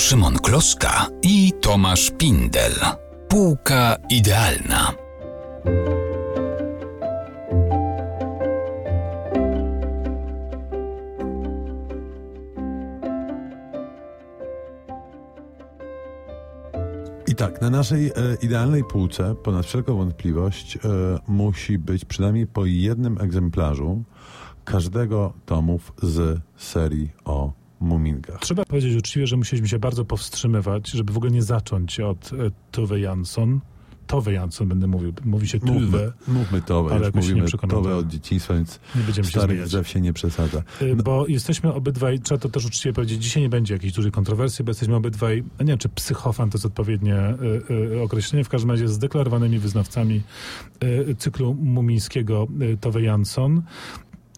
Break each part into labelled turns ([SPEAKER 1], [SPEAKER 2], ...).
[SPEAKER 1] Szymon Kloska i Tomasz Pindel. Półka idealna.
[SPEAKER 2] I tak, na naszej e, idealnej półce, ponad wszelką wątpliwość, e, musi być przynajmniej po jednym egzemplarzu każdego tomów z serii o muminkach.
[SPEAKER 3] Trzeba powiedzieć uczciwie, że musieliśmy się bardzo powstrzymywać, żeby w ogóle nie zacząć od e, Tove Jansson. Tove Jansson będę mówił. Mówi się
[SPEAKER 2] Mówmy,
[SPEAKER 3] Tuve,
[SPEAKER 2] mówmy towe,
[SPEAKER 3] Ale
[SPEAKER 2] mówimy
[SPEAKER 3] tak.
[SPEAKER 2] od dzieciństwa, więc
[SPEAKER 3] nie będziemy się
[SPEAKER 2] starych drzew się nie przesadza.
[SPEAKER 3] Y, Bo jesteśmy obydwaj, trzeba to też uczciwie powiedzieć, dzisiaj nie będzie jakiejś dużej kontrowersji, bo jesteśmy obydwaj, nie wiem, czy psychofan to jest odpowiednie y, y, określenie, w każdym razie zdeklarowanymi wyznawcami y, cyklu mumińskiego Tove Jansson.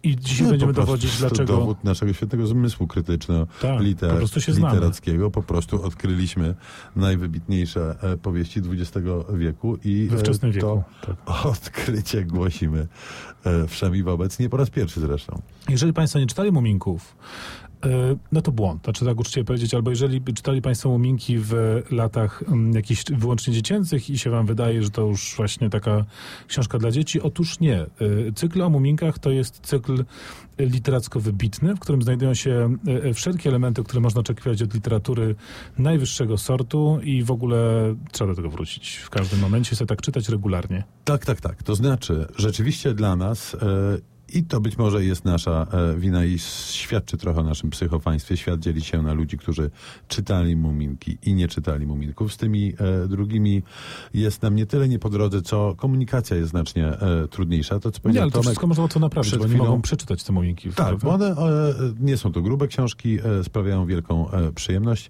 [SPEAKER 3] I dzisiaj
[SPEAKER 2] No,
[SPEAKER 3] będziemy dowodzić,
[SPEAKER 2] to
[SPEAKER 3] dlaczego...
[SPEAKER 2] dowód naszego świetnego zmysłu krytyczno-literackiego.
[SPEAKER 3] Tak, po.
[SPEAKER 2] Po prostu odkryliśmy najwybitniejsze e, powieści XX wieku i
[SPEAKER 3] We
[SPEAKER 2] e,
[SPEAKER 3] wczesnym
[SPEAKER 2] to
[SPEAKER 3] wieku. Tak.
[SPEAKER 2] odkrycie głosimy e, wszem i wobec. Nie po raz pierwszy zresztą.
[SPEAKER 3] Jeżeli Państwo nie czytali Muminków, no to błąd, znaczy tak uczciwie powiedzieć, albo jeżeli czytali Państwo Muminki w latach mm, jakichś wyłącznie dziecięcych i się Wam wydaje, że to już właśnie taka książka dla dzieci, otóż nie. Y, Cykl o Muminkach to jest cykl literacko wybitny, w którym znajdują się y, wszelkie elementy, które można oczekiwać od literatury najwyższego sortu i w ogóle trzeba do tego wrócić w każdym momencie, sobie tak czytać regularnie.
[SPEAKER 2] Tak, tak, tak. To znaczy, rzeczywiście dla nas, e, i to być może jest nasza e, wina i świadczy trochę o naszym psychofaństwie, świat dzieli się na ludzi, którzy czytali muminki i nie czytali muminków. Z tymi e, drugimi jest nam nie tyle nie po drodze, co komunikacja jest znacznie e, trudniejsza. To, co
[SPEAKER 3] Nie, ale to
[SPEAKER 2] Tomek,
[SPEAKER 3] wszystko można to naprawić, bo nie
[SPEAKER 2] chwilą-
[SPEAKER 3] mogą przeczytać te Muminki.
[SPEAKER 2] Tak, bo one nie są to grube książki, sprawiają wielką przyjemność,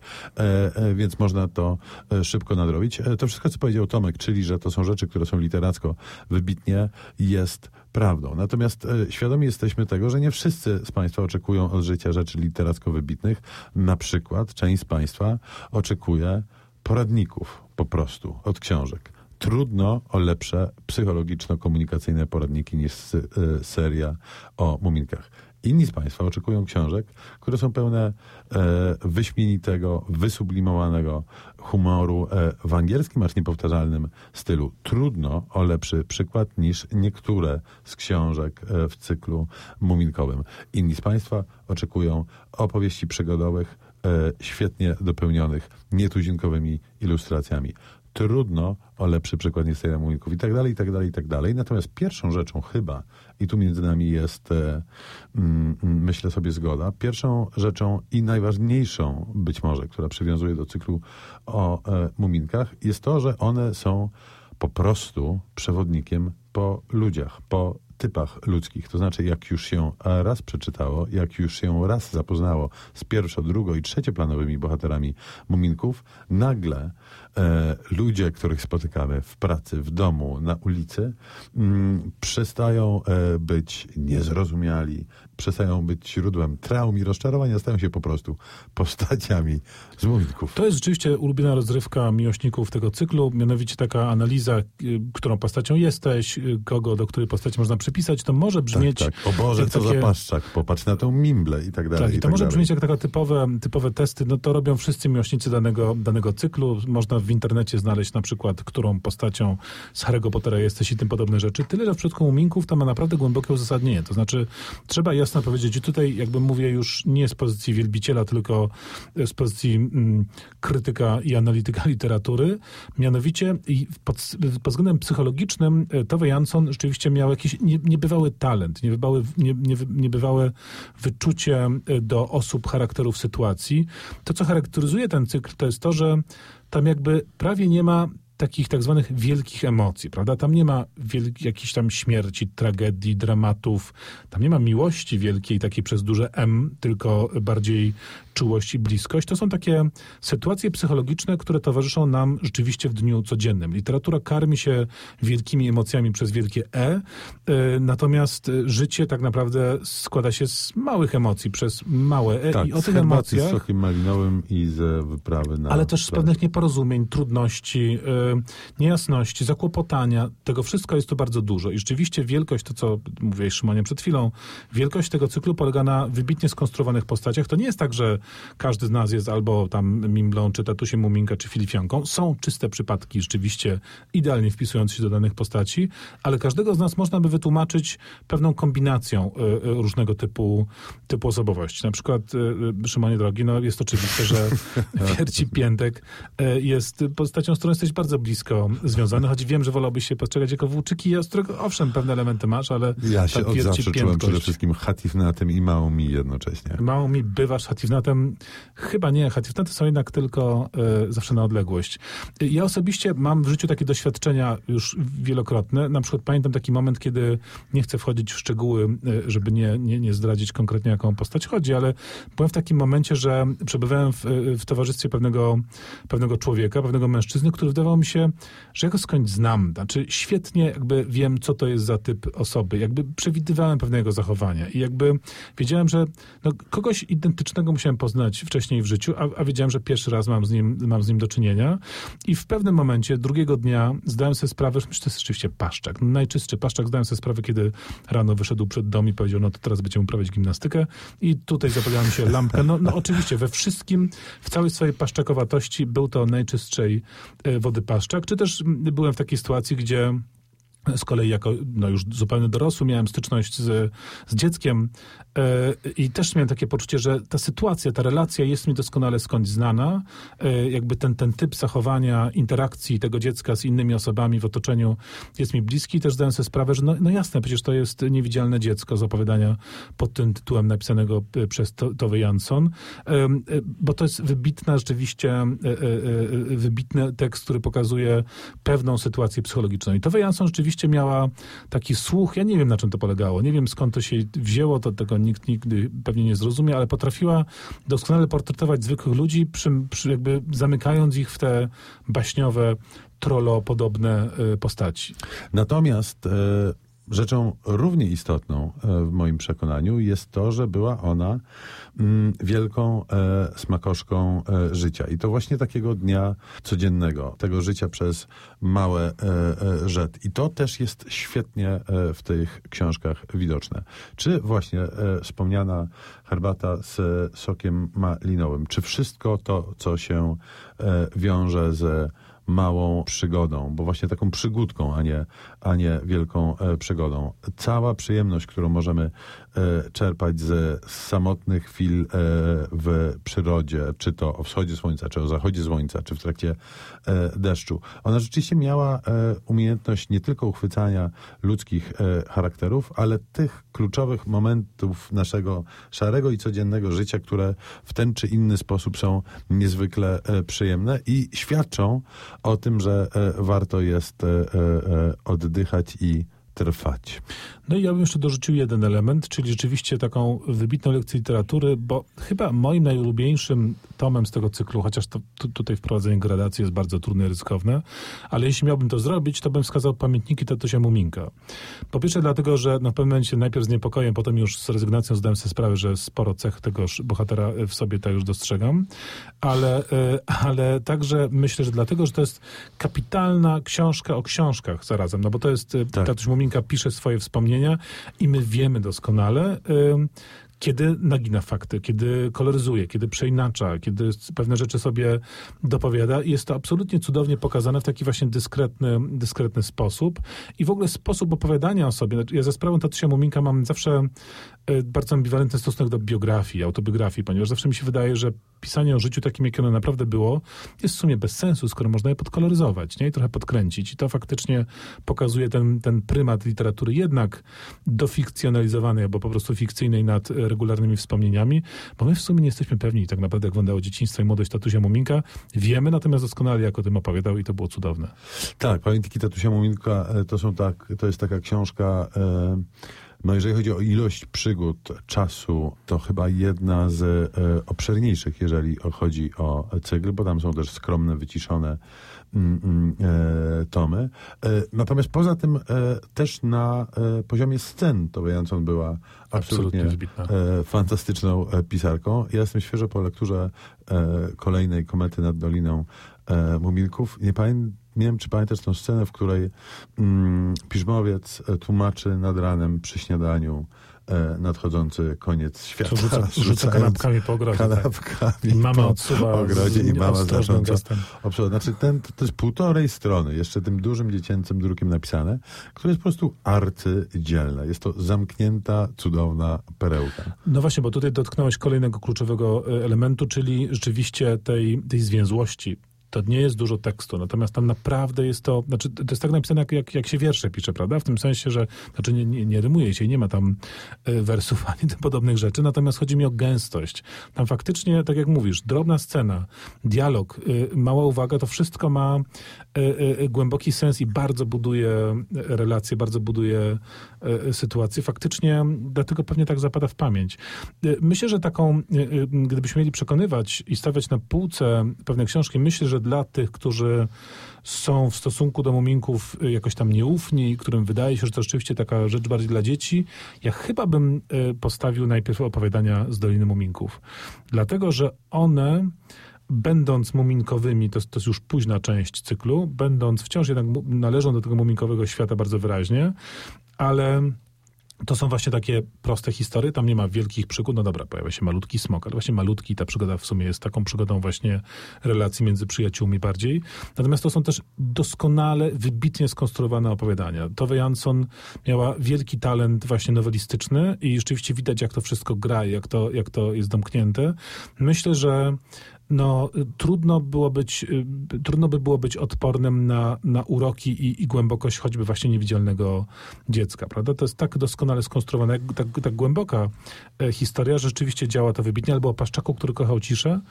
[SPEAKER 2] więc można to szybko nadrobić. To wszystko, co powiedział Tomek, czyli że to są rzeczy, które są literacko wybitnie, jest prawdą. Natomiast świadomi jesteśmy tego, że nie wszyscy z Państwa oczekują od życia rzeczy literacko wybitnych. Na przykład część z Państwa oczekuje poradników po prostu od książek. Trudno o lepsze psychologiczno-komunikacyjne poradniki niż e, seria o muminkach. Inni z Państwa oczekują książek, które są pełne e, wyśmienitego, wysublimowanego humoru e, w angielskim, acz niepowtarzalnym stylu. Trudno o lepszy przykład niż niektóre z książek e, w cyklu muminkowym. Inni z Państwa oczekują opowieści przygodowych, e, świetnie dopełnionych nietuzinkowymi ilustracjami. Trudno o lepszy przykład niż seria muminków i tak dalej, i tak dalej, i tak dalej. Natomiast pierwszą rzeczą chyba, i tu między nami jest, e, mm, mm, myślę sobie, zgoda, pierwszą rzeczą i najważniejszą być może, która przywiązuje do cyklu o e, muminkach, jest to, że one są po prostu przewodnikiem po ludziach, po typach ludzkich. To znaczy, jak już się raz przeczytało, jak już się raz zapoznało z pierwszo, drugo i trzecioplanowymi bohaterami muminków, nagle e, ludzie, których spotykamy w pracy, w domu, na ulicy, mm, przestają e, być niezrozumiali, przestają być źródłem traum i rozczarowania, stają się po prostu postaciami z muminków.
[SPEAKER 3] To jest rzeczywiście ulubiona rozrywka miłośników tego cyklu, mianowicie taka analiza, y, którą postacią jesteś, y, kogo do której postaci można przypisać, to może brzmieć...
[SPEAKER 2] tak, tak. O Boże, co
[SPEAKER 3] takie-
[SPEAKER 2] za paszczak, popatrz na tą mimblę i tak dalej.
[SPEAKER 3] Tak, i to
[SPEAKER 2] tak
[SPEAKER 3] może
[SPEAKER 2] dalej.
[SPEAKER 3] brzmieć jak taka typowe, typowe testy, no to robią wszyscy miłośnicy danego, danego cyklu. Można w internecie znaleźć na przykład, którą postacią z Harry'ego Pottera jesteś i tym podobne rzeczy. Tyle, że w przypadku Muminków to ma naprawdę głębokie uzasadnienie. To znaczy, trzeba jasno powiedzieć, i tutaj jakby mówię już nie z pozycji wielbiciela, tylko z pozycji mm, krytyka i analityka literatury. Mianowicie i pod, pod względem psychologicznym e, Tove Jansson rzeczywiście miał jakiś nie, niebywały talent, niebywały, nie, nie, niebywałe wyczucie e, do osób, charakterów, sytuacji. To, co charakteryzuje ten cykl, to jest to, że tam jakby prawie nie ma takich tak zwanych wielkich emocji, prawda? Tam nie ma wielk- jakichś tam śmierci, tragedii, dramatów. Tam nie ma miłości wielkiej, takiej przez duże M, tylko bardziej czułość i bliskość. To są takie sytuacje psychologiczne, które towarzyszą nam rzeczywiście w dniu codziennym. Literatura karmi się wielkimi emocjami przez wielkie E, y, natomiast y, życie tak naprawdę składa się z małych emocji przez małe E
[SPEAKER 2] Tak,
[SPEAKER 3] i o tych
[SPEAKER 2] herbaty z
[SPEAKER 3] emocjach
[SPEAKER 2] sokiem malinowym i ze wyprawy na...
[SPEAKER 3] ale też z pewnych nieporozumień, trudności, niejasności, zakłopotania. Tego wszystko jest tu bardzo dużo. I rzeczywiście wielkość, to co mówiłeś Szymonie przed chwilą, wielkość tego cyklu polega na wybitnie skonstruowanych postaciach. To nie jest tak, że każdy z nas jest albo tam Mimblą, czy Tatusiem Muminka, czy Filifianką. Są czyste przypadki, rzeczywiście idealnie wpisujące się do danych postaci, ale każdego z nas można by wytłumaczyć pewną kombinacją y, y, różnego typu, typu osobowości. Na przykład, y, Szymonie drogi, no jest oczywiste, że Wierci Piętek jest postacią, z którą jesteś bardzo blisko związany, choć wiem, że wolałbyś się postrzegać jako włóczyki, z którego owszem, pewne elementy masz, ale
[SPEAKER 2] Ja się od zawsze czułem
[SPEAKER 3] Piętkość-
[SPEAKER 2] przede wszystkim hatifnatem i mało mi jednocześnie.
[SPEAKER 3] Mało mi bywasz Hatifnatem? Chyba nie. Hatifnaty są jednak tylko e, zawsze na odległość. Ja osobiście mam w życiu takie doświadczenia już wielokrotne. Na przykład pamiętam taki moment, kiedy nie chcę wchodzić w szczegóły, e, żeby nie, nie, nie zdradzić konkretnie, jaką postać chodzi, ale byłem w takim momencie, że przebywałem w, e, w towarzystwie pewnego, pewnego człowieka, pewnego mężczyzny, który wydawał mi się, że ja go skądś znam. Znaczy świetnie jakby wiem, co to jest za typ osoby. Jakby przewidywałem pewne jego zachowania i jakby wiedziałem, że no, kogoś identycznego musiałem poznać wcześniej w życiu, a, a wiedziałem, że pierwszy raz mam z, nim, mam z nim do czynienia. I w pewnym momencie, drugiego dnia, zdałem sobie sprawę, że to jest rzeczywiście paszczak. Najczystszy paszczak. Zdałem sobie sprawę, kiedy rano wyszedł przed dom i powiedział, no to teraz będziemy uprawiać gimnastykę. I tutaj zapaliła mi się lampka. No, no oczywiście, we wszystkim, w całej swojej paszczakowatości był to najczystszej e, wody paszczak. Czy też byłem w takiej sytuacji, gdzie z kolei jako no już zupełnie dorosły miałem styczność z, z dzieckiem e, i też miałem takie poczucie, że ta sytuacja, ta relacja jest mi doskonale skądś znana. E, jakby ten, ten typ zachowania, interakcji tego dziecka z innymi osobami w otoczeniu jest mi bliski. Też zdałem sobie sprawę, że no, no jasne, przecież to jest niewidzialne dziecko z opowiadania pod tym tytułem napisanego e, przez To- Tove Jansson, e, bo to jest wybitna rzeczywiście, wybitny tekst, który pokazuje pewną sytuację psychologiczną. I Tove Jansson rzeczywiście miała taki słuch, ja nie wiem na czym to polegało, nie wiem skąd to się wzięło, to tego nikt nigdy pewnie nie zrozumie, ale potrafiła doskonale portretować zwykłych ludzi, przy, przy jakby zamykając ich w te baśniowe, trollo-podobne e, postaci.
[SPEAKER 2] Natomiast e, rzeczą równie istotną e, w moim przekonaniu jest to, że była ona mm, wielką e, smakoszką e, życia. I to właśnie takiego dnia codziennego, tego życia przez małe rzet. I to też jest świetnie w tych książkach widoczne. Czy właśnie wspomniana herbata z sokiem malinowym, czy wszystko to, co się wiąże ze małą przygodą, bo właśnie taką przygódką, a nie, a nie wielką e, przygodą. Cała przyjemność, którą możemy e, czerpać ze samotnych chwil e, w przyrodzie, czy to o wschodzie słońca, czy o zachodzie słońca, czy w trakcie deszczu. Ona rzeczywiście miała umiejętność nie tylko uchwycania ludzkich charakterów, ale tych kluczowych momentów naszego szarego i codziennego życia, które w ten czy inny sposób są niezwykle przyjemne i świadczą o tym, że warto jest e, oddychać i trwać.
[SPEAKER 3] No i ja bym jeszcze dorzucił jeden element, czyli rzeczywiście taką wybitną lekcję literatury, bo chyba moim najulubieńszym tomem z tego cyklu, chociaż to, tu, tutaj wprowadzenie gradacji jest bardzo trudne i ryzykowne, ale jeśli miałbym to zrobić, to bym wskazał pamiętniki Tatusia Muminka. Po pierwsze dlatego, że na pewnym momencie najpierw z niepokojem, potem już z rezygnacją zdałem sobie sprawę, że sporo cech tegoż bohatera w sobie tak już dostrzegam, ale, e, ale także myślę, że dlatego, że to jest kapitalna książka o książkach zarazem, no bo to jest, e,
[SPEAKER 2] Tak.
[SPEAKER 3] Tatuś Muminka pisze swoje wspomnienia i my wiemy doskonale, kiedy nagina fakty, kiedy koloryzuje, kiedy przeinacza, kiedy pewne rzeczy sobie dopowiada. I jest to absolutnie cudownie pokazane w taki właśnie dyskretny, dyskretny sposób. I w ogóle sposób opowiadania o sobie. Ja za sprawą Tatusia Muminka mam zawsze bardzo ambiwalentny stosunek do biografii, autobiografii, ponieważ zawsze mi się wydaje, że pisanie o życiu takim, jakie ono naprawdę było, jest w sumie bez sensu, skoro można je podkoloryzować nie? i trochę podkręcić. I to faktycznie pokazuje ten, ten prymat literatury jednak dofikcjonalizowanej albo po prostu fikcyjnej nad e, regularnymi wspomnieniami, bo my w sumie nie jesteśmy pewni tak naprawdę, jak wyglądało dzieciństwo i młodość tatusia Muminka. Wiemy natomiast doskonale, jak o tym opowiadał i to było cudowne.
[SPEAKER 2] Tak, Pamiętniki Tatusia Muminka e, to są tak, to jest taka książka, e, no jeżeli chodzi o ilość przygód, czasu, to chyba jedna z e, obszerniejszych, jeżeli chodzi o cykl, bo tam są też skromne, wyciszone mm, mm, e, tomy. E, natomiast poza tym e, też na e, poziomie scen to Jansson była absolutnie,
[SPEAKER 3] Absolutnie
[SPEAKER 2] e, fantastyczną pisarką. Ja jestem świeżo po lekturze kolejnej komety nad Doliną Muminków. Nie pamiętam nie wiem, czy pamiętasz tą scenę, w której mm, piżmowiec e, tłumaczy nad ranem przy śniadaniu e, nadchodzący koniec świata.
[SPEAKER 3] Rzuca, rzuca kanapkami po ogrodzie. tak.
[SPEAKER 2] kanapkami
[SPEAKER 3] I mama
[SPEAKER 2] po
[SPEAKER 3] odsuwa
[SPEAKER 2] ogrodzie i mama znacząco obsługa. Znaczy ten, to, to jest półtorej strony, jeszcze tym dużym dziecięcym drukiem napisane, które jest po prostu arcydzielne. Jest to zamknięta, cudowna perełka.
[SPEAKER 3] No właśnie, bo tutaj dotknąłeś kolejnego kluczowego e, elementu, czyli rzeczywiście tej, tej zwięzłości. To nie jest dużo tekstu, natomiast tam naprawdę jest to, znaczy to jest tak napisane, jak, jak, jak się wiersze pisze, prawda? W tym sensie, że, znaczy nie, nie, nie rymuje się, nie ma tam e, wersów ani tym podobnych rzeczy, natomiast chodzi mi o gęstość. Tam faktycznie, tak jak mówisz, drobna scena, dialog, e, mała uwaga, to wszystko ma e, głęboki sens i bardzo buduje relacje, bardzo buduje sytuację. Faktycznie dlatego pewnie tak zapada w pamięć. Myślę, że taką, gdybyśmy mieli przekonywać i stawiać na półce pewne książki, myślę, że dla tych, którzy są w stosunku do muminków e, jakoś tam nieufni, którym wydaje się, że to rzeczywiście taka rzecz bardziej dla dzieci, ja chyba bym e, postawił najpierw opowiadania z Doliny Muminków. Dlatego, że one będąc muminkowymi, to, to jest już późna część cyklu, będąc wciąż jednak należą do tego muminkowego świata bardzo wyraźnie, ale to są właśnie takie proste historie, tam nie ma wielkich przygód, no dobra, pojawia się malutki smok, ale właśnie malutki, ta przygoda w sumie jest taką przygodą właśnie relacji między przyjaciółmi bardziej. Natomiast to są też doskonale, wybitnie skonstruowane opowiadania. Tove Jansson miała wielki talent właśnie nowelistyczny i rzeczywiście widać, jak to wszystko gra, jak to, jak to jest domknięte. Myślę, że no, trudno, było być, y, trudno by było być odpornym na, na uroki i, i głębokość choćby właśnie niewidzialnego dziecka, prawda? To jest tak doskonale skonstruowane, jak, tak, tak głęboka e, historia, że rzeczywiście działa to wybitnie. Albo o Paszczaku, który kochał ciszę.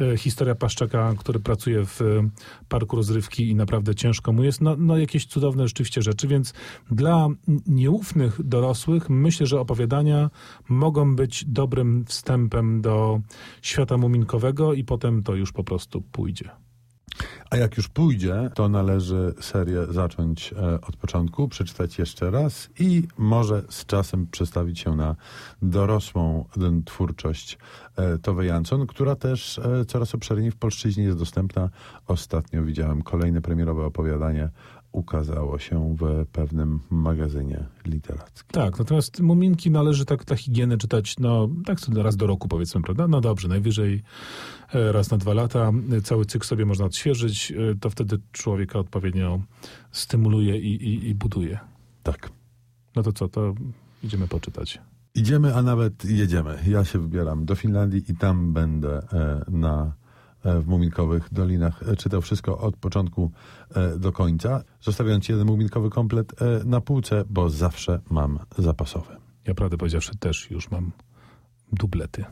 [SPEAKER 3] E, historia Paszczaka, który pracuje w e, parku rozrywki i naprawdę ciężko mu jest. No, no jakieś cudowne rzeczywiście rzeczy, więc dla nieufnych dorosłych myślę, że opowiadania mogą być dobrym wstępem do świata muminkowego i potem to już po prostu pójdzie.
[SPEAKER 2] A jak już pójdzie, to należy serię zacząć e, od początku, przeczytać jeszcze raz i może z czasem przestawić się na dorosłą twórczość e, Tove Jansson, która też e, coraz obszerniej w polszczyźnie jest dostępna. Ostatnio widziałem kolejne premierowe opowiadanie. Ukazało się w pewnym magazynie literackim.
[SPEAKER 3] Tak, natomiast Muminki należy tak dla higieny czytać, no tak raz do roku powiedzmy, prawda? No dobrze, najwyżej e, raz na dwa lata. Cały cykl sobie można odświeżyć, e, to wtedy człowieka odpowiednio stymuluje i, i, i buduje.
[SPEAKER 2] Tak.
[SPEAKER 3] No to co, to idziemy poczytać.
[SPEAKER 2] Idziemy, a nawet jedziemy. Ja się wybieram do Finlandii i tam będę e, na, w Muminkowych Dolinach e, czytał wszystko od początku e, do końca, zostawiając jeden Muminkowy komplet e, na półce, bo zawsze mam zapasowy.
[SPEAKER 3] Ja prawdę powiedziawszy też już mam dublety.